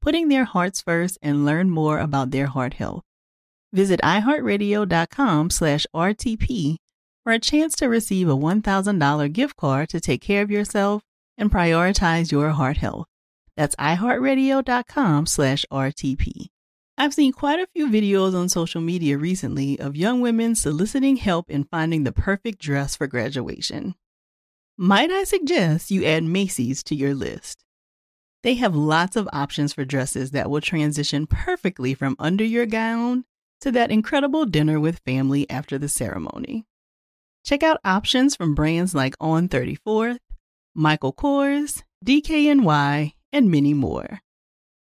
putting their hearts first and learn more about their heart health. Visit iHeartRadio.com slash RTP for a chance to receive a $1,000 gift card to take care of yourself and prioritize your heart health. That's iHeartRadio.com slash RTP. I've seen quite a few videos on social media recently of young women soliciting help in finding the perfect dress for graduation. Might I suggest you add Macy's to your list? They have lots of options for dresses that will transition perfectly from under your gown to that incredible dinner with family after the ceremony. Check out options from brands like On 34th, Michael Kors, DKNY, and many more.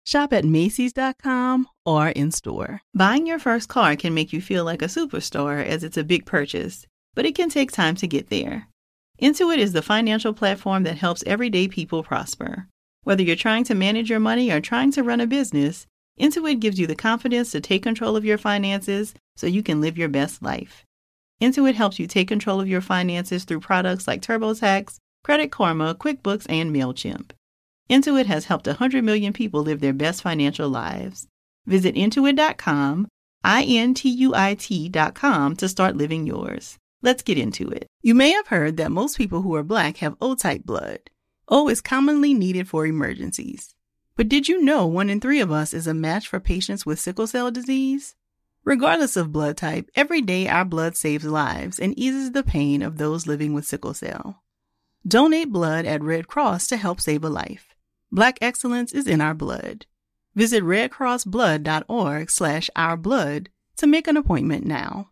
Shop at Macy's.com or in store. Buying your first car can make you feel like a superstar as it's a big purchase, but it can take time to get there. Intuit is the financial platform that helps everyday people prosper. Whether you're trying to manage your money or trying to run a business, Intuit gives you the confidence to take control of your finances so you can live your best life. Intuit helps you take control of your finances through products like TurboTax, Credit Karma, QuickBooks, and MailChimp. Intuit has helped 100 million people live their best financial lives. Visit intuit.com, I N T U I T.com to start living yours. Let's get into it. You may have heard that most people who are black have O type blood. Oh, o is commonly needed for emergencies. But did you know one in three of us is a match for patients with sickle cell disease? Regardless of blood type, every day our blood saves lives and eases the pain of those living with sickle cell. Donate blood at Red Cross to help save a life. Black excellence is in our blood. Visit redcrossblood.org slash ourblood to make an appointment now.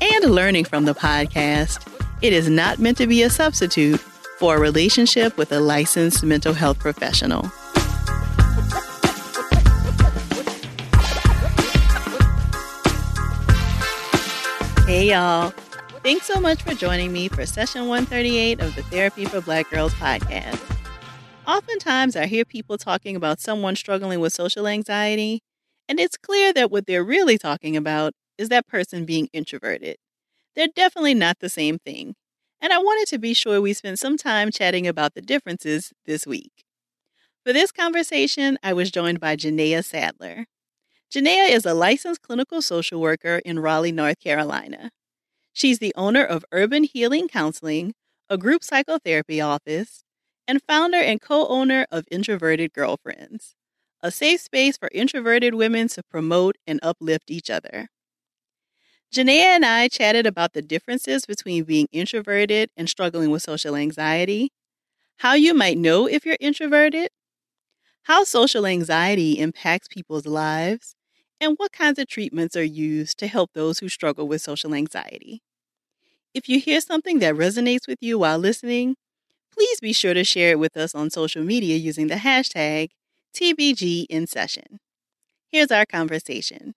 and learning from the podcast, it is not meant to be a substitute for a relationship with a licensed mental health professional. Hey, y'all. Thanks so much for joining me for session 138 of the Therapy for Black Girls podcast. Oftentimes, I hear people talking about someone struggling with social anxiety, and it's clear that what they're really talking about is that person being introverted. They're definitely not the same thing. And I wanted to be sure we spent some time chatting about the differences this week. For this conversation, I was joined by Janaea Sadler. Janaea is a licensed clinical social worker in Raleigh, North Carolina. She's the owner of Urban Healing Counseling, a group psychotherapy office, and founder and co owner of Introverted Girlfriends, a safe space for introverted women to promote and uplift each other. Janaea and I chatted about the differences between being introverted and struggling with social anxiety, how you might know if you're introverted, how social anxiety impacts people's lives, and what kinds of treatments are used to help those who struggle with social anxiety. If you hear something that resonates with you while listening, please be sure to share it with us on social media using the hashtag TBGInSession. Here's our conversation.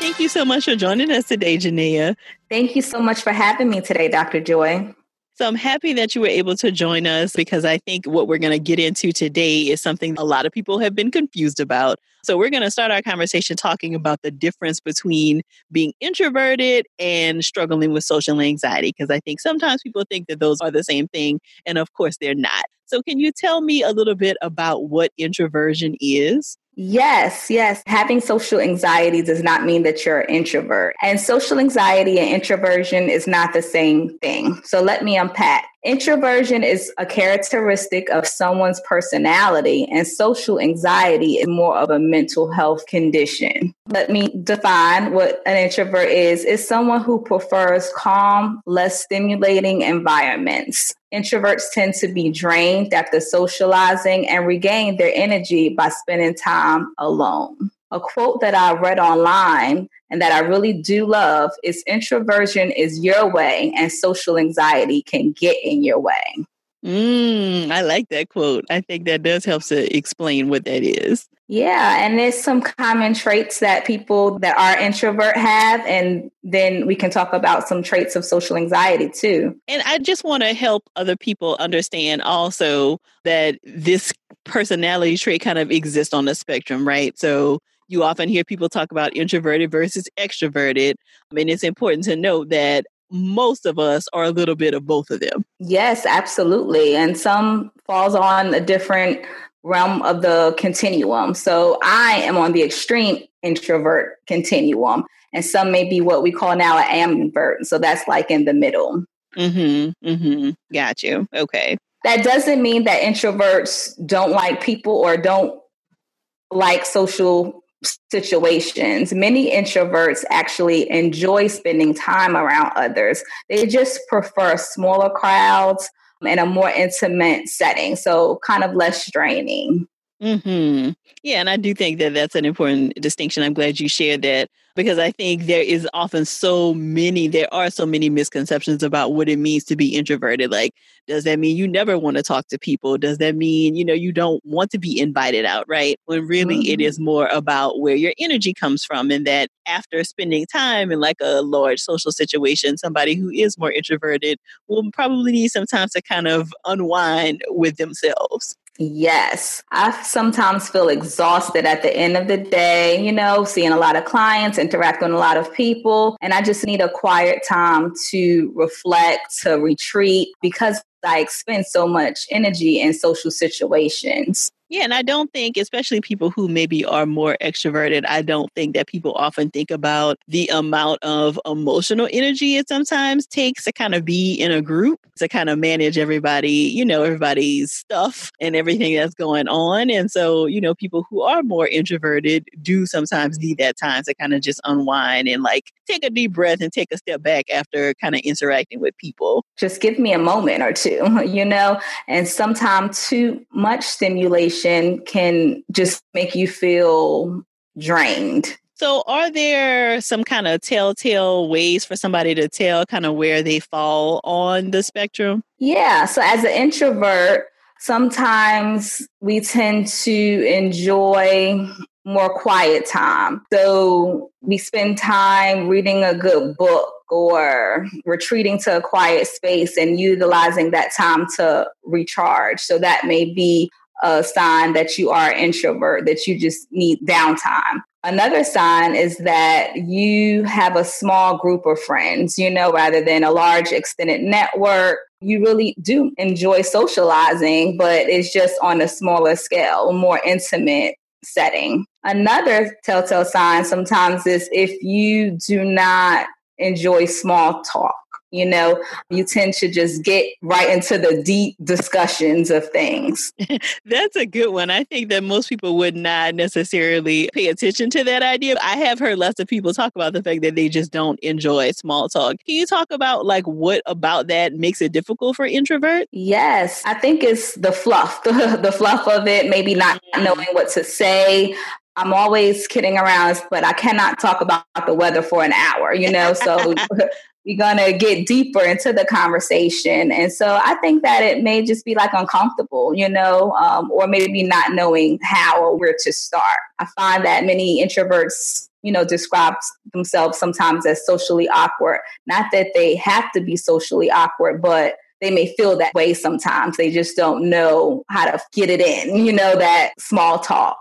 Thank you so much for joining us today, Janaea. Thank you so much for having me today, Dr. Joy. So I'm happy that you were able to join us because I think what we're going to get into today is something a lot of people have been confused about. So we're going to start our conversation talking about the difference between being introverted and struggling with social anxiety because I think sometimes people think that those are the same thing and of course they're not. So can you tell me a little bit about what introversion is? Yes, yes. Having social anxiety does not mean that you're an introvert. And social anxiety and introversion is not the same thing. So let me unpack. Introversion is a characteristic of someone's personality, and social anxiety is more of a mental health condition. Let me define what an introvert is. It's someone who prefers calm, less stimulating environments. Introverts tend to be drained after socializing and regain their energy by spending time alone. A quote that I read online and that I really do love is introversion is your way and social anxiety can get in your way. Mm, I like that quote. I think that does help to explain what that is. Yeah, and there's some common traits that people that are introvert have, and then we can talk about some traits of social anxiety too. And I just want to help other people understand also that this personality trait kind of exists on the spectrum, right? So you often hear people talk about introverted versus extroverted. I mean, it's important to note that most of us are a little bit of both of them. Yes, absolutely. And some falls on a different realm of the continuum. So I am on the extreme introvert continuum, and some may be what we call now an ambivert. So that's like in the middle. Mm-hmm. Mm-hmm. Got you. Okay. That doesn't mean that introverts don't like people or don't like social situations. Many introverts actually enjoy spending time around others. They just prefer smaller crowds um, and a more intimate setting. So, kind of less draining. Hmm. Yeah, and I do think that that's an important distinction. I'm glad you shared that because I think there is often so many, there are so many misconceptions about what it means to be introverted. Like, does that mean you never want to talk to people? Does that mean, you know, you don't want to be invited out, right? When really mm-hmm. it is more about where your energy comes from, and that after spending time in like a large social situation, somebody who is more introverted will probably need some time to kind of unwind with themselves. Yes. I sometimes feel exhausted at the end of the day, you know, seeing a lot of clients, interacting with a lot of people. And I just need a quiet time to reflect, to retreat because I expend so much energy in social situations. Yeah, and I don't think, especially people who maybe are more extroverted, I don't think that people often think about the amount of emotional energy it sometimes takes to kind of be in a group, to kind of manage everybody, you know, everybody's stuff and everything that's going on. And so, you know, people who are more introverted do sometimes need that time to kind of just unwind and like take a deep breath and take a step back after kind of interacting with people. Just give me a moment or two, you know, and sometimes too much stimulation can just make you feel drained. So, are there some kind of telltale ways for somebody to tell kind of where they fall on the spectrum? Yeah. So, as an introvert, sometimes we tend to enjoy more quiet time. So, we spend time reading a good book or retreating to a quiet space and utilizing that time to recharge. So, that may be a sign that you are an introvert, that you just need downtime. Another sign is that you have a small group of friends, you know, rather than a large extended network. You really do enjoy socializing, but it's just on a smaller scale, more intimate setting. Another telltale sign sometimes is if you do not enjoy small talk You know, you tend to just get right into the deep discussions of things. That's a good one. I think that most people would not necessarily pay attention to that idea. I have heard lots of people talk about the fact that they just don't enjoy small talk. Can you talk about like what about that makes it difficult for introverts? Yes, I think it's the fluff, the, the fluff of it, maybe not mm-hmm. knowing what to say, I'm always kidding around, but I cannot talk about the weather for an hour, you know? So we're to get deeper into the conversation. And so I think that it may just be like uncomfortable, you know, um, or maybe not knowing how or where to start. I find that many introverts you know, describe themselves sometimes as socially awkward. Not that they have to be socially awkward, but they may feel that way sometimes. They just don't know how to get it in, you know, that small talk.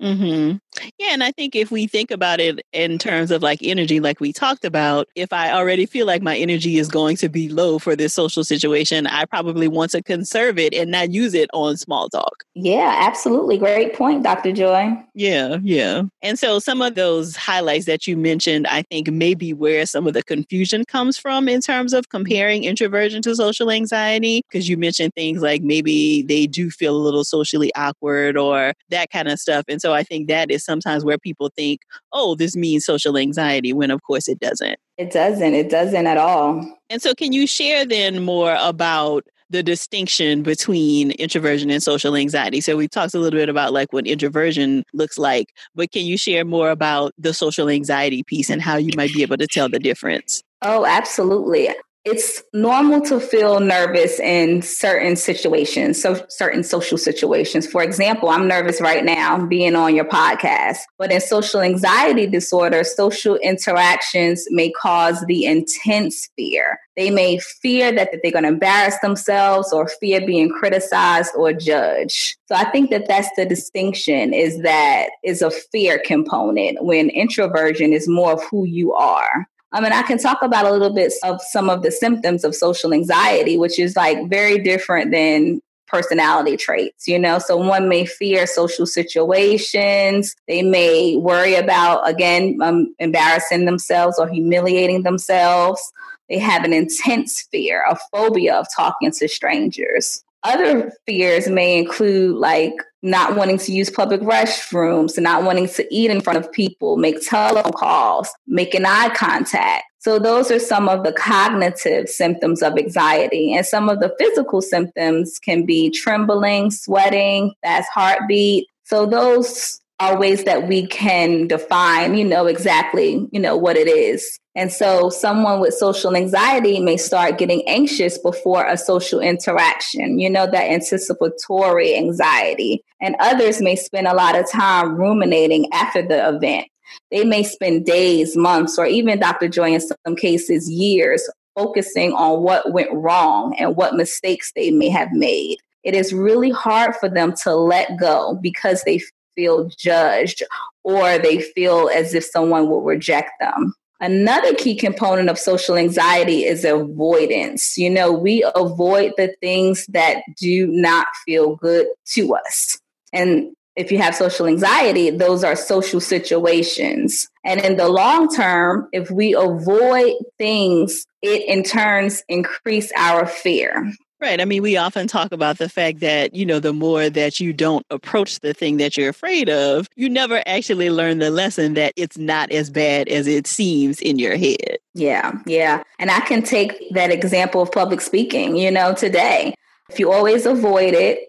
Mm-hmm. Yeah, and I think if we think about it in terms of like energy, like we talked about, if I already feel like my energy is going to be low for this social situation, I probably want to conserve it and not use it on small talk. Yeah, absolutely. Great point, Dr. Joy. Yeah, yeah. And so some of those highlights that you mentioned, I think maybe where some of the confusion comes from in terms of comparing introversion to social anxiety, because you mentioned things like maybe they do feel a little socially awkward or that kind of stuff. And so I think that is sometimes where people think, oh, this means social anxiety, when of course it doesn't. It doesn't. It doesn't at all. And so, can you share then more about the distinction between introversion and social anxiety. So we talked a little bit about like what introversion looks like, but can you share more about the social anxiety piece and how you might be able to tell the difference? Oh, absolutely it's normal to feel nervous in certain situations, so certain social situations. For example, I'm nervous right now being on your podcast, but in social anxiety disorder, social interactions may cause the intense fear. They may fear that, that they're going to embarrass themselves or fear being criticized or judged. So I think that that's the distinction is that is a fear component when introversion is more of who you are. I mean, I can talk about a little bit of some of the symptoms of social anxiety, which is like very different than personality traits, you know? So one may fear social situations. They may worry about, again, um, embarrassing themselves or humiliating themselves. They have an intense fear, a phobia of talking to strangers. Other fears may include like not wanting to use public restrooms, not wanting to eat in front of people, make telephone calls, making eye contact. So, those are some of the cognitive symptoms of anxiety. And some of the physical symptoms can be trembling, sweating, fast heartbeat. So, those are ways that we can define, you know, exactly, you know, what it is. And so someone with social anxiety may start getting anxious before a social interaction, you know, that anticipatory anxiety. And others may spend a lot of time ruminating after the event. They may spend days, months, or even Dr. Joy in some cases years focusing on what went wrong and what mistakes they may have made. It is really hard for them to let go because they feel judged or they feel as if someone will reject them. Another key component of social anxiety is avoidance. You know, we avoid the things that do not feel good to us. And if you have social anxiety, those are social situations. And in the long term, if we avoid things, it in turns increase our fear. Right. I mean, we often talk about the fact that, you know, the more that you don't approach the thing that you're afraid of, you never actually learn the lesson that it's not as bad as it seems in your head. Yeah. Yeah. And I can take that example of public speaking, you know, today. If you always avoid it,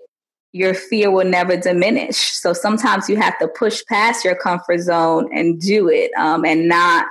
your fear will never diminish. So sometimes you have to push past your comfort zone and do it um, and not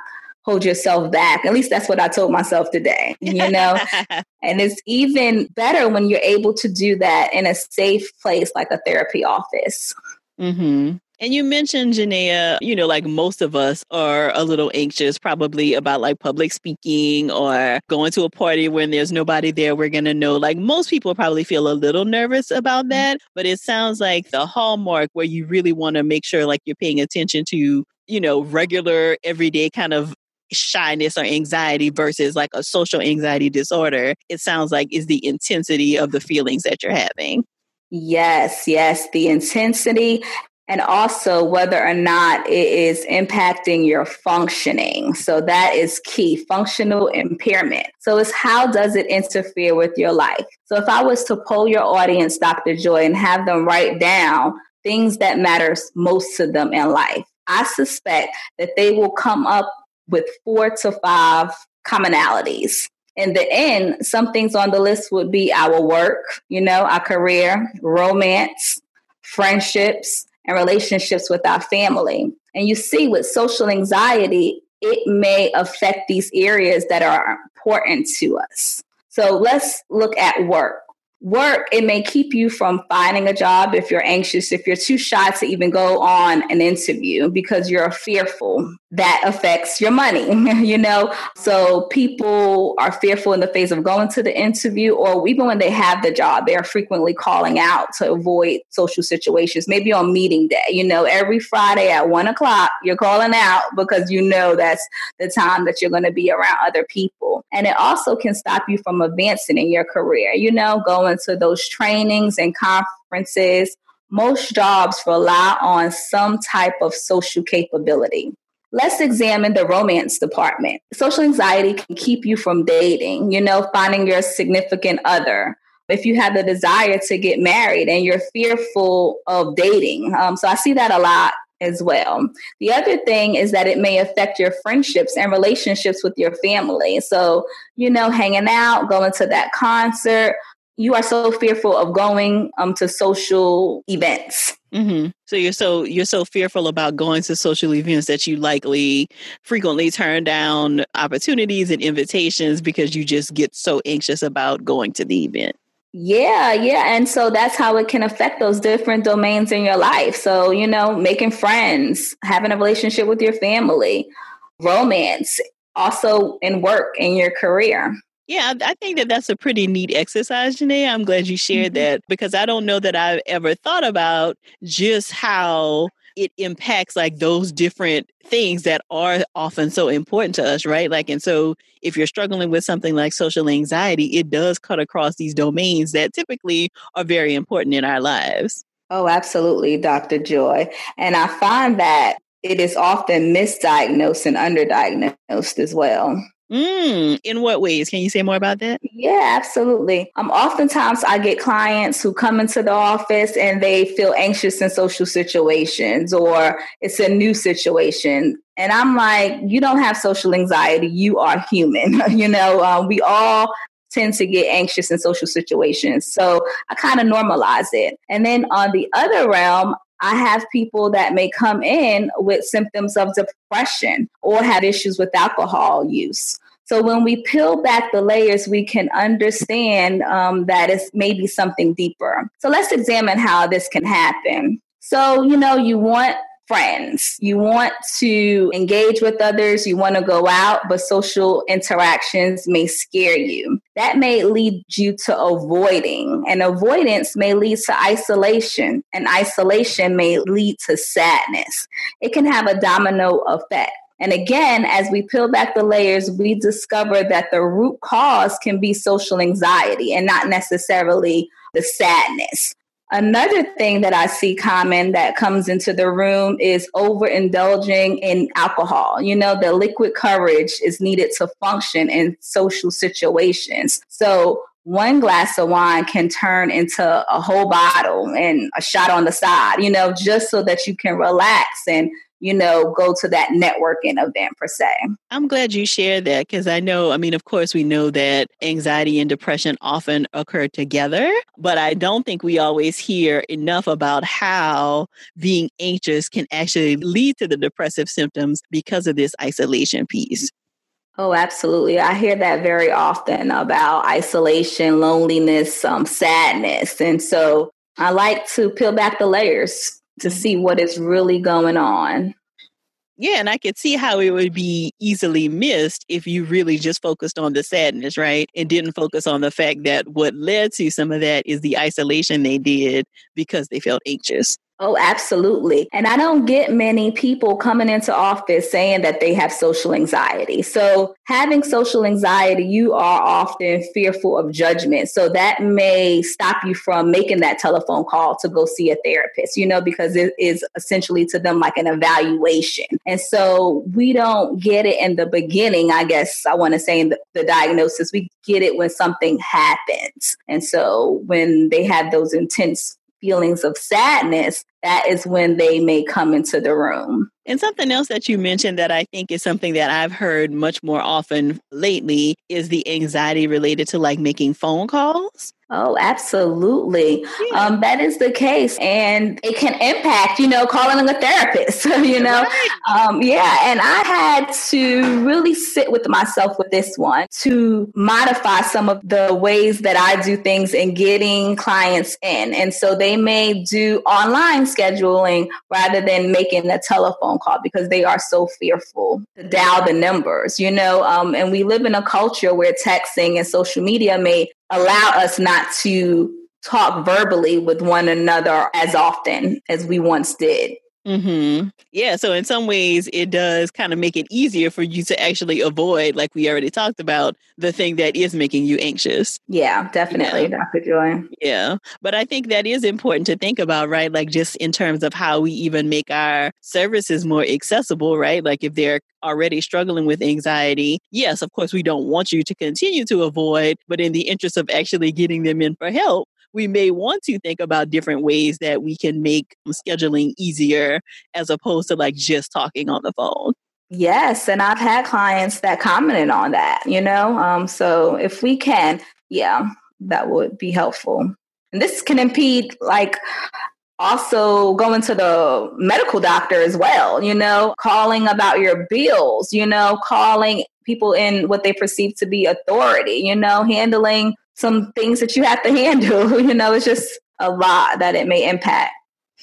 hold yourself back. At least that's what I told myself today, you know? and it's even better when you're able to do that in a safe place like a therapy office. Mm-hmm. And you mentioned, Janaea, you know, like most of us are a little anxious probably about like public speaking or going to a party when there's nobody there we're going to know. Like most people probably feel a little nervous about mm-hmm. that. But it sounds like the hallmark where you really want to make sure like you're paying attention to you know, regular, everyday kind of shyness or anxiety versus like a social anxiety disorder, it sounds like is the intensity of the feelings that you're having. Yes, yes, the intensity and also whether or not it is impacting your functioning. So that is key functional impairment. So it's how does it interfere with your life? So if I was to poll your audience, Dr. Joy, and have them write down things that matters most to them in life, I suspect that they will come up with four to five commonalities. In the end, some things on the list would be our work, you know, our career, romance, friendships, and relationships with our family. And you see, with social anxiety, it may affect these areas that are important to us. So let's look at work work, it may keep you from finding a job if you're anxious, if you're too shy to even go on an interview because you're fearful. That affects your money, you know? So people are fearful in the face of going to the interview, or even when they have the job, they are frequently calling out to avoid social situations. Maybe on meeting day, you know, every Friday at one o'clock, you're calling out because you know that's the time that you're going to be around other people. And it also can stop you from advancing in your career, you know, going going to those trainings and conferences, most jobs rely on some type of social capability. Let's examine the romance department. Social anxiety can keep you from dating, you know, finding your significant other. If you have the desire to get married and you're fearful of dating. Um, so I see that a lot as well. The other thing is that it may affect your friendships and relationships with your family. So, you know, hanging out, going to that concert, you are so fearful of going um, to social events. Mm-hmm. So you're so you're so fearful about going to social events that you likely frequently turn down opportunities and invitations because you just get so anxious about going to the event. Yeah, yeah. And so that's how it can affect those different domains in your life. So, you know, making friends, having a relationship with your family, romance, also in work, in your career. Yeah, I think that that's a pretty neat exercise, Janae. I'm glad you shared mm-hmm. that because I don't know that I've ever thought about just how it impacts like those different things that are often so important to us, right? Like, and so if you're struggling with something like social anxiety, it does cut across these domains that typically are very important in our lives. Oh, absolutely, Dr. Joy. And I find that it is often misdiagnosed and underdiagnosed as well. Mm, in what ways? Can you say more about that? Yeah, absolutely. Um, oftentimes I get clients who come into the office and they feel anxious in social situations or it's a new situation. And I'm like, you don't have social anxiety. You are human. you know, um, we all tend to get anxious in social situations. So I kind of normalize it. And then on the other realm, I have people that may come in with symptoms of depression or have issues with alcohol use. So when we peel back the layers, we can understand um, that it's maybe something deeper. So let's examine how this can happen. So, you know, you want friends. You want to engage with others. You want to go out, but social interactions may scare you. That may lead you to avoiding, and avoidance may lead to isolation, and isolation may lead to sadness. It can have a domino effect. And again, as we peel back the layers, we discover that the root cause can be social anxiety and not necessarily the sadness. Another thing that I see common that comes into the room is overindulging in alcohol. You know, the liquid courage is needed to function in social situations. So, one glass of wine can turn into a whole bottle and a shot on the side, you know, just so that you can relax and you know, go to that networking event per se. I'm glad you shared that because I know, I mean, of course, we know that anxiety and depression often occur together, but I don't think we always hear enough about how being anxious can actually lead to the depressive symptoms because of this isolation piece. Oh, absolutely. I hear that very often about isolation, loneliness, um, sadness. And so I like to peel back the layers to see what is really going on. Yeah, and I could see how it would be easily missed if you really just focused on the sadness, right? And didn't focus on the fact that what led to some of that is the isolation they did because they felt anxious. Oh, absolutely. And I don't get many people coming into office saying that they have social anxiety. So, having social anxiety, you are often fearful of judgment. So, that may stop you from making that telephone call to go see a therapist, you know, because it is essentially to them like an evaluation. And so, we don't get it in the beginning, I guess I want to say in the, the diagnosis. We get it when something happens. And so, when they have those intense feelings of sadness, that is when they may come into the room. And something else that you mentioned that I think is something that I've heard much more often lately is the anxiety related to like making phone calls. Oh, absolutely. Yeah. Um, that is the case. And it can impact, you know, calling a therapist, you know? Right. Um, yeah. And I had to really sit with myself with this one to modify some of the ways that I do things in getting clients in. And so they may do online scheduling rather than making a telephone call because they are so fearful to dial the numbers, you know? Um, and we live in a culture where texting and social media may allow us not to talk verbally with one another as often as we once did. Mm-hmm. Yeah. So in some ways, it does kind of make it easier for you to actually avoid, like we already talked about, the thing that is making you anxious. Yeah, definitely, yeah. Dr. Joy. Yeah. But I think that is important to think about, right? Like just in terms of how we even make our services more accessible, right? Like if they're already struggling with anxiety, yes, of course, we don't want you to continue to avoid, but in the interest of actually getting them in for help, we may want to think about different ways that we can make scheduling easier as opposed to like just talking on the phone. Yes, and I've had clients that commented on that, you know. Um, so if we can, yeah, that would be helpful. And this can impede like also going to the medical doctor as well, you know, calling about your bills, you know, calling people in what they perceive to be authority, you know, handling some things that you have to handle. you know, it's just a lot that it may impact.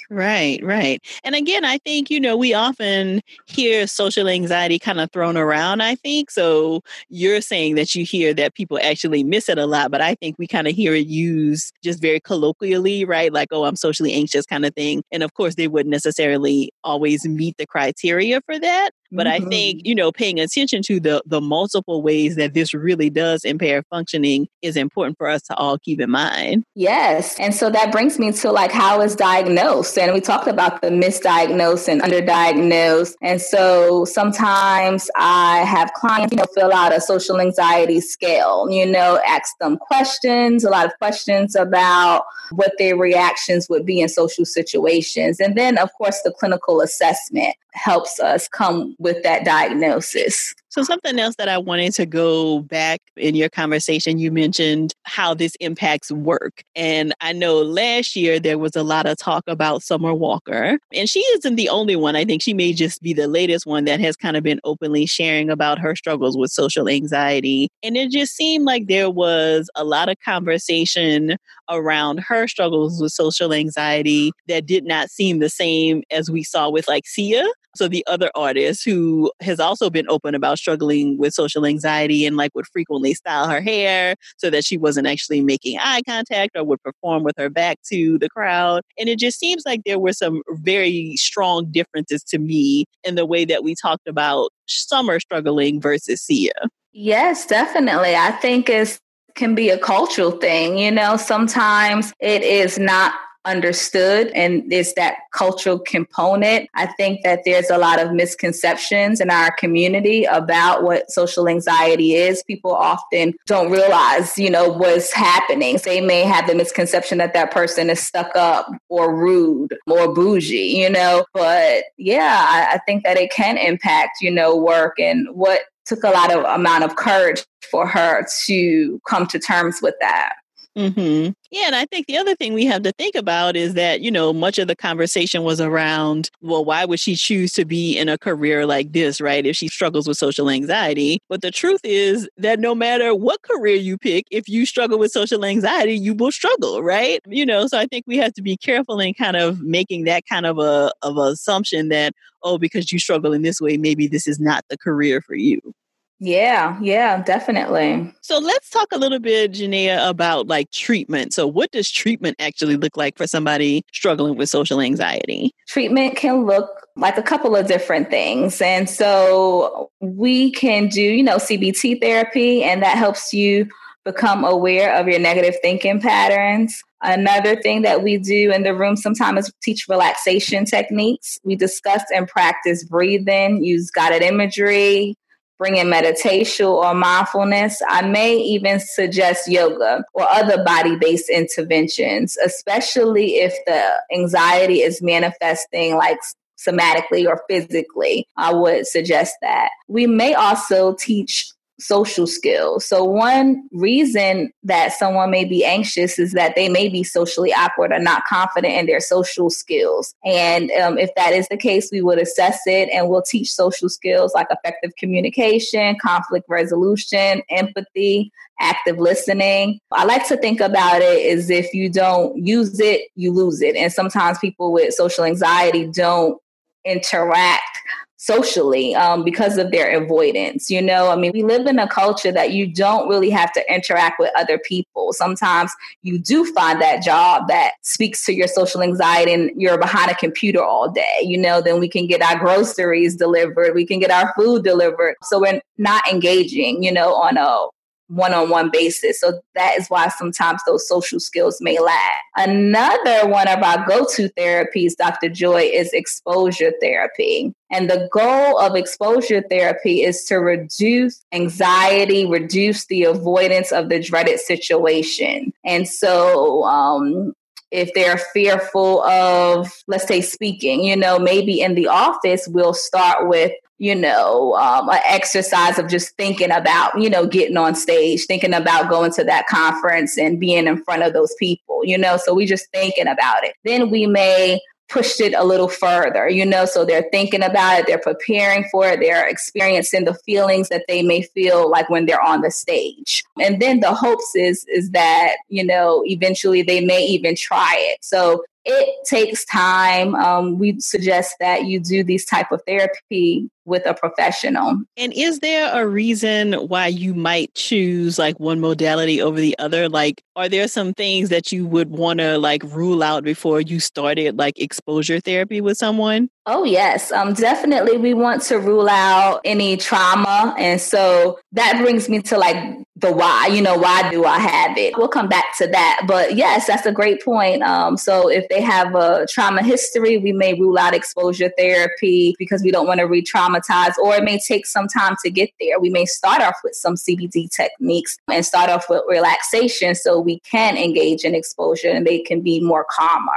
Right, right. And again, I think, you know, we often hear social anxiety kind of thrown around, I think. So you're saying that you hear that people actually miss it a lot, but I think we kind of hear it used just very colloquially, right? Like, oh, I'm socially anxious kind of thing. And of course, they wouldn't necessarily always meet the criteria for that. But mm-hmm. I think, you know, paying attention to the the multiple ways that this really does impair functioning is important for us to all keep in mind. Yes. And so that brings me to like how is diagnosed. And we talked about the misdiagnosed and underdiagnosed. And so sometimes I have clients, you know, fill out a social anxiety scale, you know, ask them questions, a lot of questions about what their reactions would be in social situations. And then of course the clinical assessment helps us come with that diagnosis. So, something else that I wanted to go back in your conversation, you mentioned how this impacts work. And I know last year there was a lot of talk about Summer Walker, and she isn't the only one. I think she may just be the latest one that has kind of been openly sharing about her struggles with social anxiety. And it just seemed like there was a lot of conversation around her struggles with social anxiety that did not seem the same as we saw with like Sia. So the other artist who has also been open about struggling with social anxiety and like would frequently style her hair so that she wasn't actually making eye contact or would perform with her back to the crowd. And it just seems like there were some very strong differences to me in the way that we talked about Summer struggling versus Sia. Yes, definitely. I think it's can be a cultural thing. You know, sometimes it is not understood and it's that cultural component. I think that there's a lot of misconceptions in our community about what social anxiety is. People often don't realize, you know, what's happening. They may have the misconception that that person is stuck up or rude or bougie, you know, but yeah, I, I think that it can impact, you know, work and what took a lot of amount of courage for her to come to terms with that. Mm-hmm. Yeah, and I think the other thing we have to think about is that, you know, much of the conversation was around, well, why would she choose to be in a career like this, right? If she struggles with social anxiety. But the truth is that no matter what career you pick, if you struggle with social anxiety, you will struggle, right? You know, so I think we have to be careful in kind of making that kind of a of an assumption that, oh, because you struggle in this way, maybe this is not the career for you. Yeah, yeah, definitely. So let's talk a little bit, Janaea, about like treatment. So, what does treatment actually look like for somebody struggling with social anxiety? Treatment can look like a couple of different things. And so, we can do, you know, CBT therapy, and that helps you become aware of your negative thinking patterns. Another thing that we do in the room sometimes is teach relaxation techniques. We discuss and practice breathing, use guided imagery, bring in meditation or mindfulness. I may even suggest yoga or other body based interventions, especially if the anxiety is manifesting like somatically or physically. I would suggest that. We may also teach social skills. So, one reason that someone may be anxious is that they may be socially awkward or not confident in their social skills. And um, if that is the case, we would assess it and we'll teach social skills like effective communication, conflict resolution, empathy. Active listening. I like to think about it as if you don't use it, you lose it. And sometimes people with social anxiety don't interact socially um, because of their avoidance. You know, I mean, we live in a culture that you don't really have to interact with other people. Sometimes you do find that job that speaks to your social anxiety and you're behind a computer all day. You know, then we can get our groceries delivered, we can get our food delivered. So we're not engaging, you know, on a one-on-one basis. So that is why sometimes those social skills may lack. Another one of our go-to therapies, Dr. Joy, is exposure therapy. And the goal of exposure therapy is to reduce anxiety, reduce the avoidance of the dreaded situation. And so um, if they're fearful of, let's say, speaking, you know, maybe in the office, we'll start with you know, um, an exercise of just thinking about, you know, getting on stage, thinking about going to that conference and being in front of those people, you know. So we just thinking about it. Then we may push it a little further, you know, so they're thinking about it, they're preparing for it, they're experiencing the feelings that they may feel like when they're on the stage. And then the hopes is is that, you know, eventually they may even try it. So it takes time. Um, we suggest that you do these type of therapy with a professional. And is there a reason why you might choose like one modality over the other? Like, are there some things that you would want to like rule out before you started like exposure therapy with someone? Oh, yes. Um, definitely, we want to rule out any trauma. And so that brings me to like the why, you know, why do I have it? We'll come back to that. But yes, that's a great point. Um, so if they have a trauma history, we may rule out exposure therapy because we don't want to re traumatize, or it may take some time to get there. We may start off with some CBT techniques and start off with relaxation so we can engage in exposure and they can be more calmer.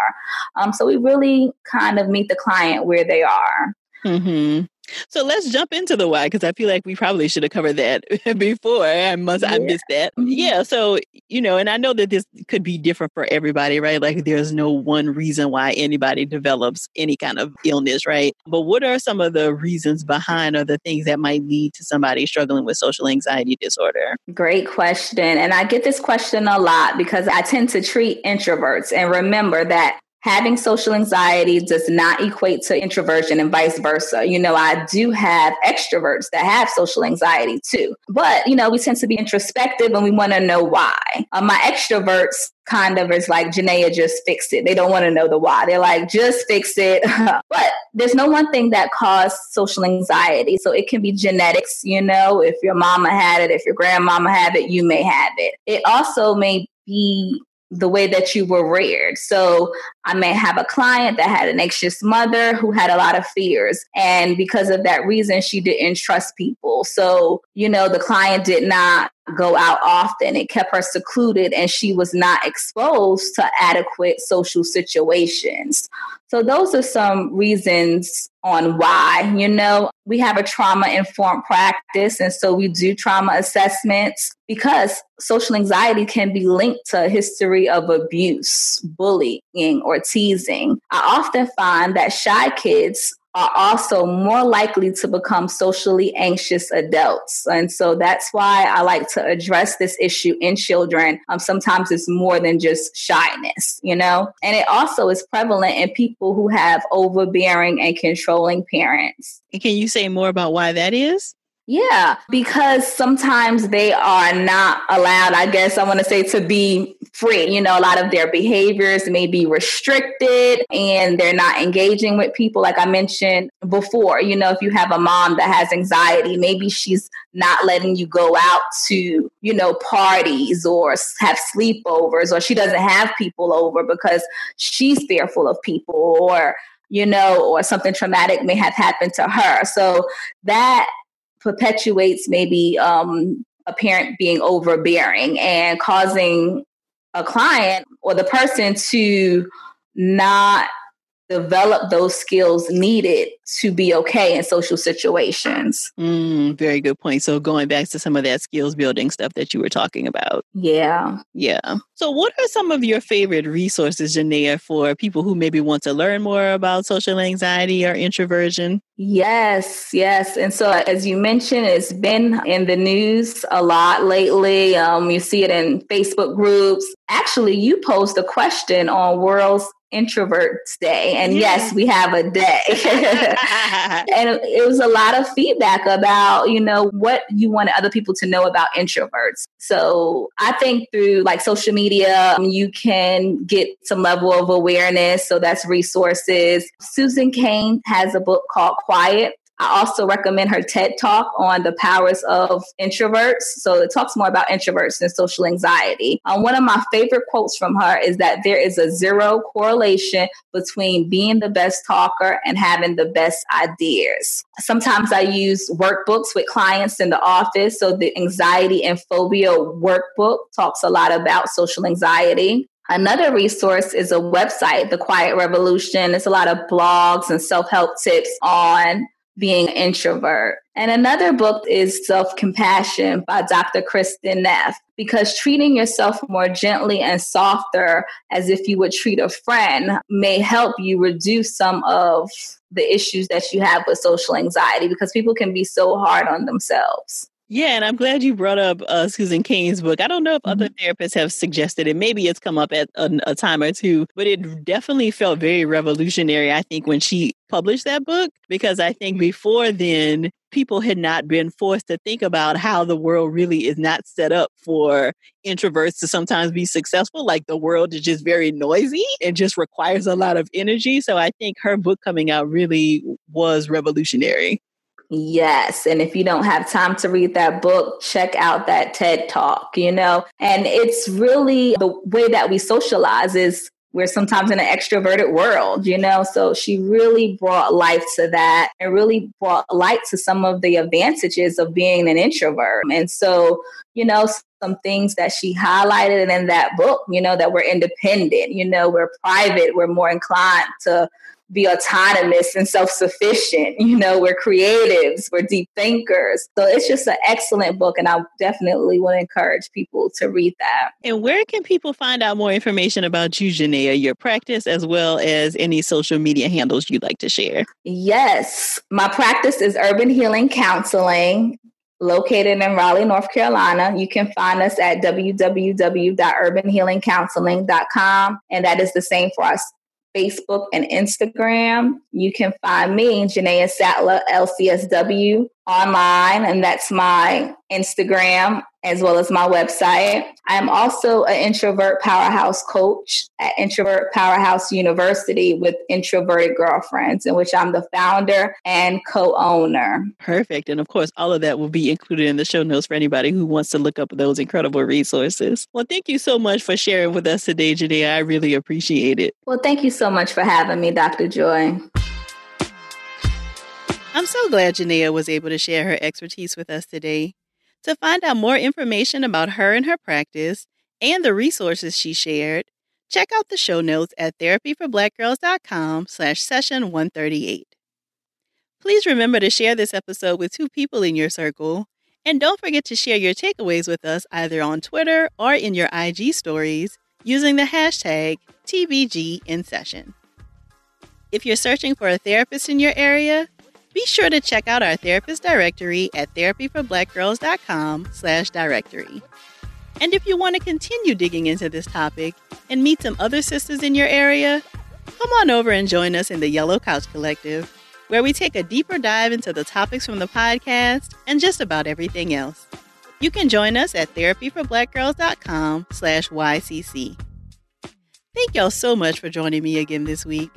Um, so we really kind of meet the client where they are. Mm-hmm. So let's jump into the why because I feel like we probably should have covered that before. I must yeah. I missed that. Mm-hmm. Yeah. So you know, and I know that this could be different for everybody, right? Like there's no one reason why anybody develops any kind of illness, right? But what are some of the reasons behind or the things that might lead to somebody struggling with social anxiety disorder? Great question. And I get this question a lot because I tend to treat introverts. And remember that having social anxiety does not equate to introversion and vice versa. You know, I do have extroverts that have social anxiety too, but you know, we tend to be introspective and we want to know why. Uh, my extroverts kind of is like, Janaea, just fix it. They don't want to know the why. They're like, just fix it. but there's no one thing that caused social anxiety. So it can be genetics, you know, if your mama had it, if your grandmama had it, you may have it. It also may be the way that you were reared. So I may have a client that had an anxious mother who had a lot of fears. And because of that reason, she didn't trust people. So, you know, the client did not go out often. It kept her secluded and she was not exposed to adequate social situations. So, those are some reasons on why. You know, we have a trauma informed practice, and so we do trauma assessments because social anxiety can be linked to a history of abuse, bullying, or teasing. I often find that shy kids are also more likely to become socially anxious adults. And so that's why I like to address this issue in children. Um, sometimes it's more than just shyness, you know? And it also is prevalent in people who have overbearing and controlling parents. Can you say more about why that is? Yeah, because sometimes they are not allowed, I guess I want to say, to be free. You know, a lot of their behaviors may be restricted and they're not engaging with people. Like I mentioned before, you know, if you have a mom that has anxiety, maybe she's not letting you go out to, you know, parties or have sleepovers, or she doesn't have people over because she's fearful of people or you know, or something traumatic may have happened to her. So that perpetuates maybe um, a parent being overbearing and causing a client or the person to not develop those skills needed to be okay in social situations. Mm, very good point. So going back to some of that skills building stuff that you were talking about. Yeah. Yeah. So what are some of your favorite resources, Janaea, for people who maybe want to learn more about social anxiety or introversion? Yes, yes. And so, as you mentioned, it's been in the news a lot lately. Um, you see it in Facebook groups. Actually, you posed a question on World's introverts day and yeah. yes we have a day. And it was a lot of feedback about you know what you wanted other people to know about introverts. So i think through like social media um, you can get some level of awareness so that's resources. Susan cain has a book called quiet I also recommend her TED talk on the powers of introverts. So it talks more about introverts and social anxiety. Um, one of my favorite quotes from her is that there is a zero correlation between being the best talker and having the best ideas. Sometimes I use workbooks with clients in the office. So the anxiety and phobia workbook talks a lot about social anxiety. Another resource is a website, The Quiet Revolution. It's a lot of blogs and self help tips on being an introvert. And another book is Self Compassion by Dr. Kristin Neff, because treating yourself more gently and softer as if you would treat a friend may help you reduce some of the issues that you have with social anxiety because people can be so hard on themselves. Yeah, and I'm glad you brought up uh, Susan Cain's book. I don't know if mm-hmm. other therapists have suggested it. Maybe it's come up at a, a, time or two, but it definitely felt very revolutionary, I think, when she published that book, because I think before then, people had not been forced to think about how the world really is not set up for introverts to sometimes be successful. Like the world is just very noisy and just requires a lot of energy. So I think her book coming out really was revolutionary. Yes. And if you don't have time to read that book, check out that TED talk, you know? And it's really the way that we socialize is we're sometimes in an extroverted world, you know? So she really brought life to that and really brought light to some of the advantages of being an introvert. And so, you know, some things that she highlighted in that book, you know, that we're independent, you know, we're private, we're more inclined to be autonomous and self-sufficient. You know, we're creatives, we're deep thinkers. So it's just an excellent book, and I definitely would encourage people to read that. And where can people find out more information about you, Janaea, your practice, as well as any social media handles you'd like to share? Yes, my practice is Urban Healing Counseling located in Raleigh, North Carolina. You can find us at www.urbanhealingcounseling.com. And that is the same for us Facebook and Instagram. You can find me, Janaea Sattler, LCSW, online, and that's my Instagram as well as my website. I am also an introvert powerhouse coach at Introvert Powerhouse University with Introverted Girlfriends, in which I'm the founder and co owner. Perfect. And of course, all of that will be included in the show notes for anybody who wants to look up those incredible resources. Well, thank you so much for sharing with us today, Janaea. I really appreciate it. Well, thank you so much for having me, Dr. Joy. I'm so glad Janaea was able to share her expertise with us today. To find out more information about her and her practice and the resources she shared, check out the show notes at therapyforblackgirls.com slash session 138. Please remember to share this episode with two people in your circle, and don't forget to share your takeaways with us either on Twitter or in your IG stories using the hashtag TBGInSession. If you're searching for a therapist in your area, be sure to check out our therapist directory at therapyforblackgirls.com slash directory. And if you want to continue digging into this topic and meet some other sisters in your area, come on over and join us in the Yellow Couch Collective, where we take a deeper dive into the topics from the podcast and just about everything else. You can join us at therapyforblackgirls.com slash YCC. Thank y'all so much for joining me again this week.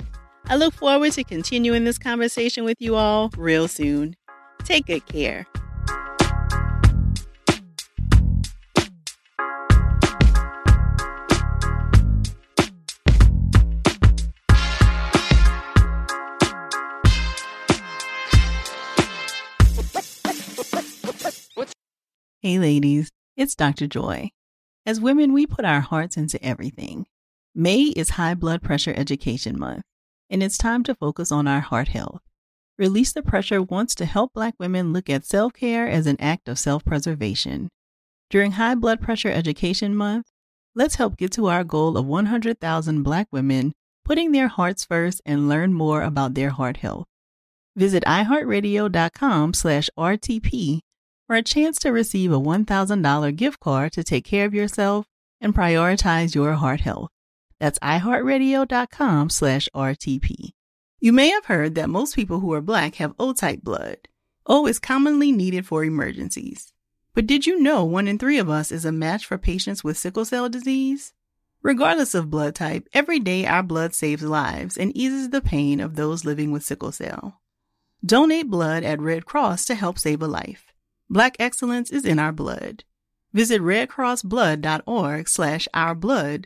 I look forward to continuing this conversation with you all real soon. Take good care. Hey, ladies, it's Dr. Joy. As women, we put our hearts into everything. May is High Blood Pressure Education Month, and it's time to focus on our heart health. Release the Pressure wants to help Black women look at self care as an act of self preservation. During High Blood Pressure Education Month, let's help get to our goal of 100,000 Black women putting their hearts first and learn more about their heart health. Visit iHeartRadio.com slash RTP for a chance to receive a $1,000 gift card to take care of yourself and prioritize your heart health. That's iHeartRadio.com slash RTP. You may have heard that most people who are black have O-type blood. O is commonly needed for emergencies. But did you know one in three of us is a match for patients with sickle cell disease? Regardless of blood type, every day our blood saves lives and eases the pain of those living with sickle cell. Donate blood at Red Cross to help save a life. Black excellence is in our blood. Visit redcrossblood.org slash ourblood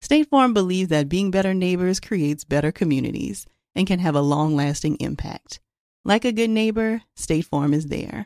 State Farm believes that being better neighbors creates better communities and can have a long lasting impact. Like a good neighbor, State Farm is there.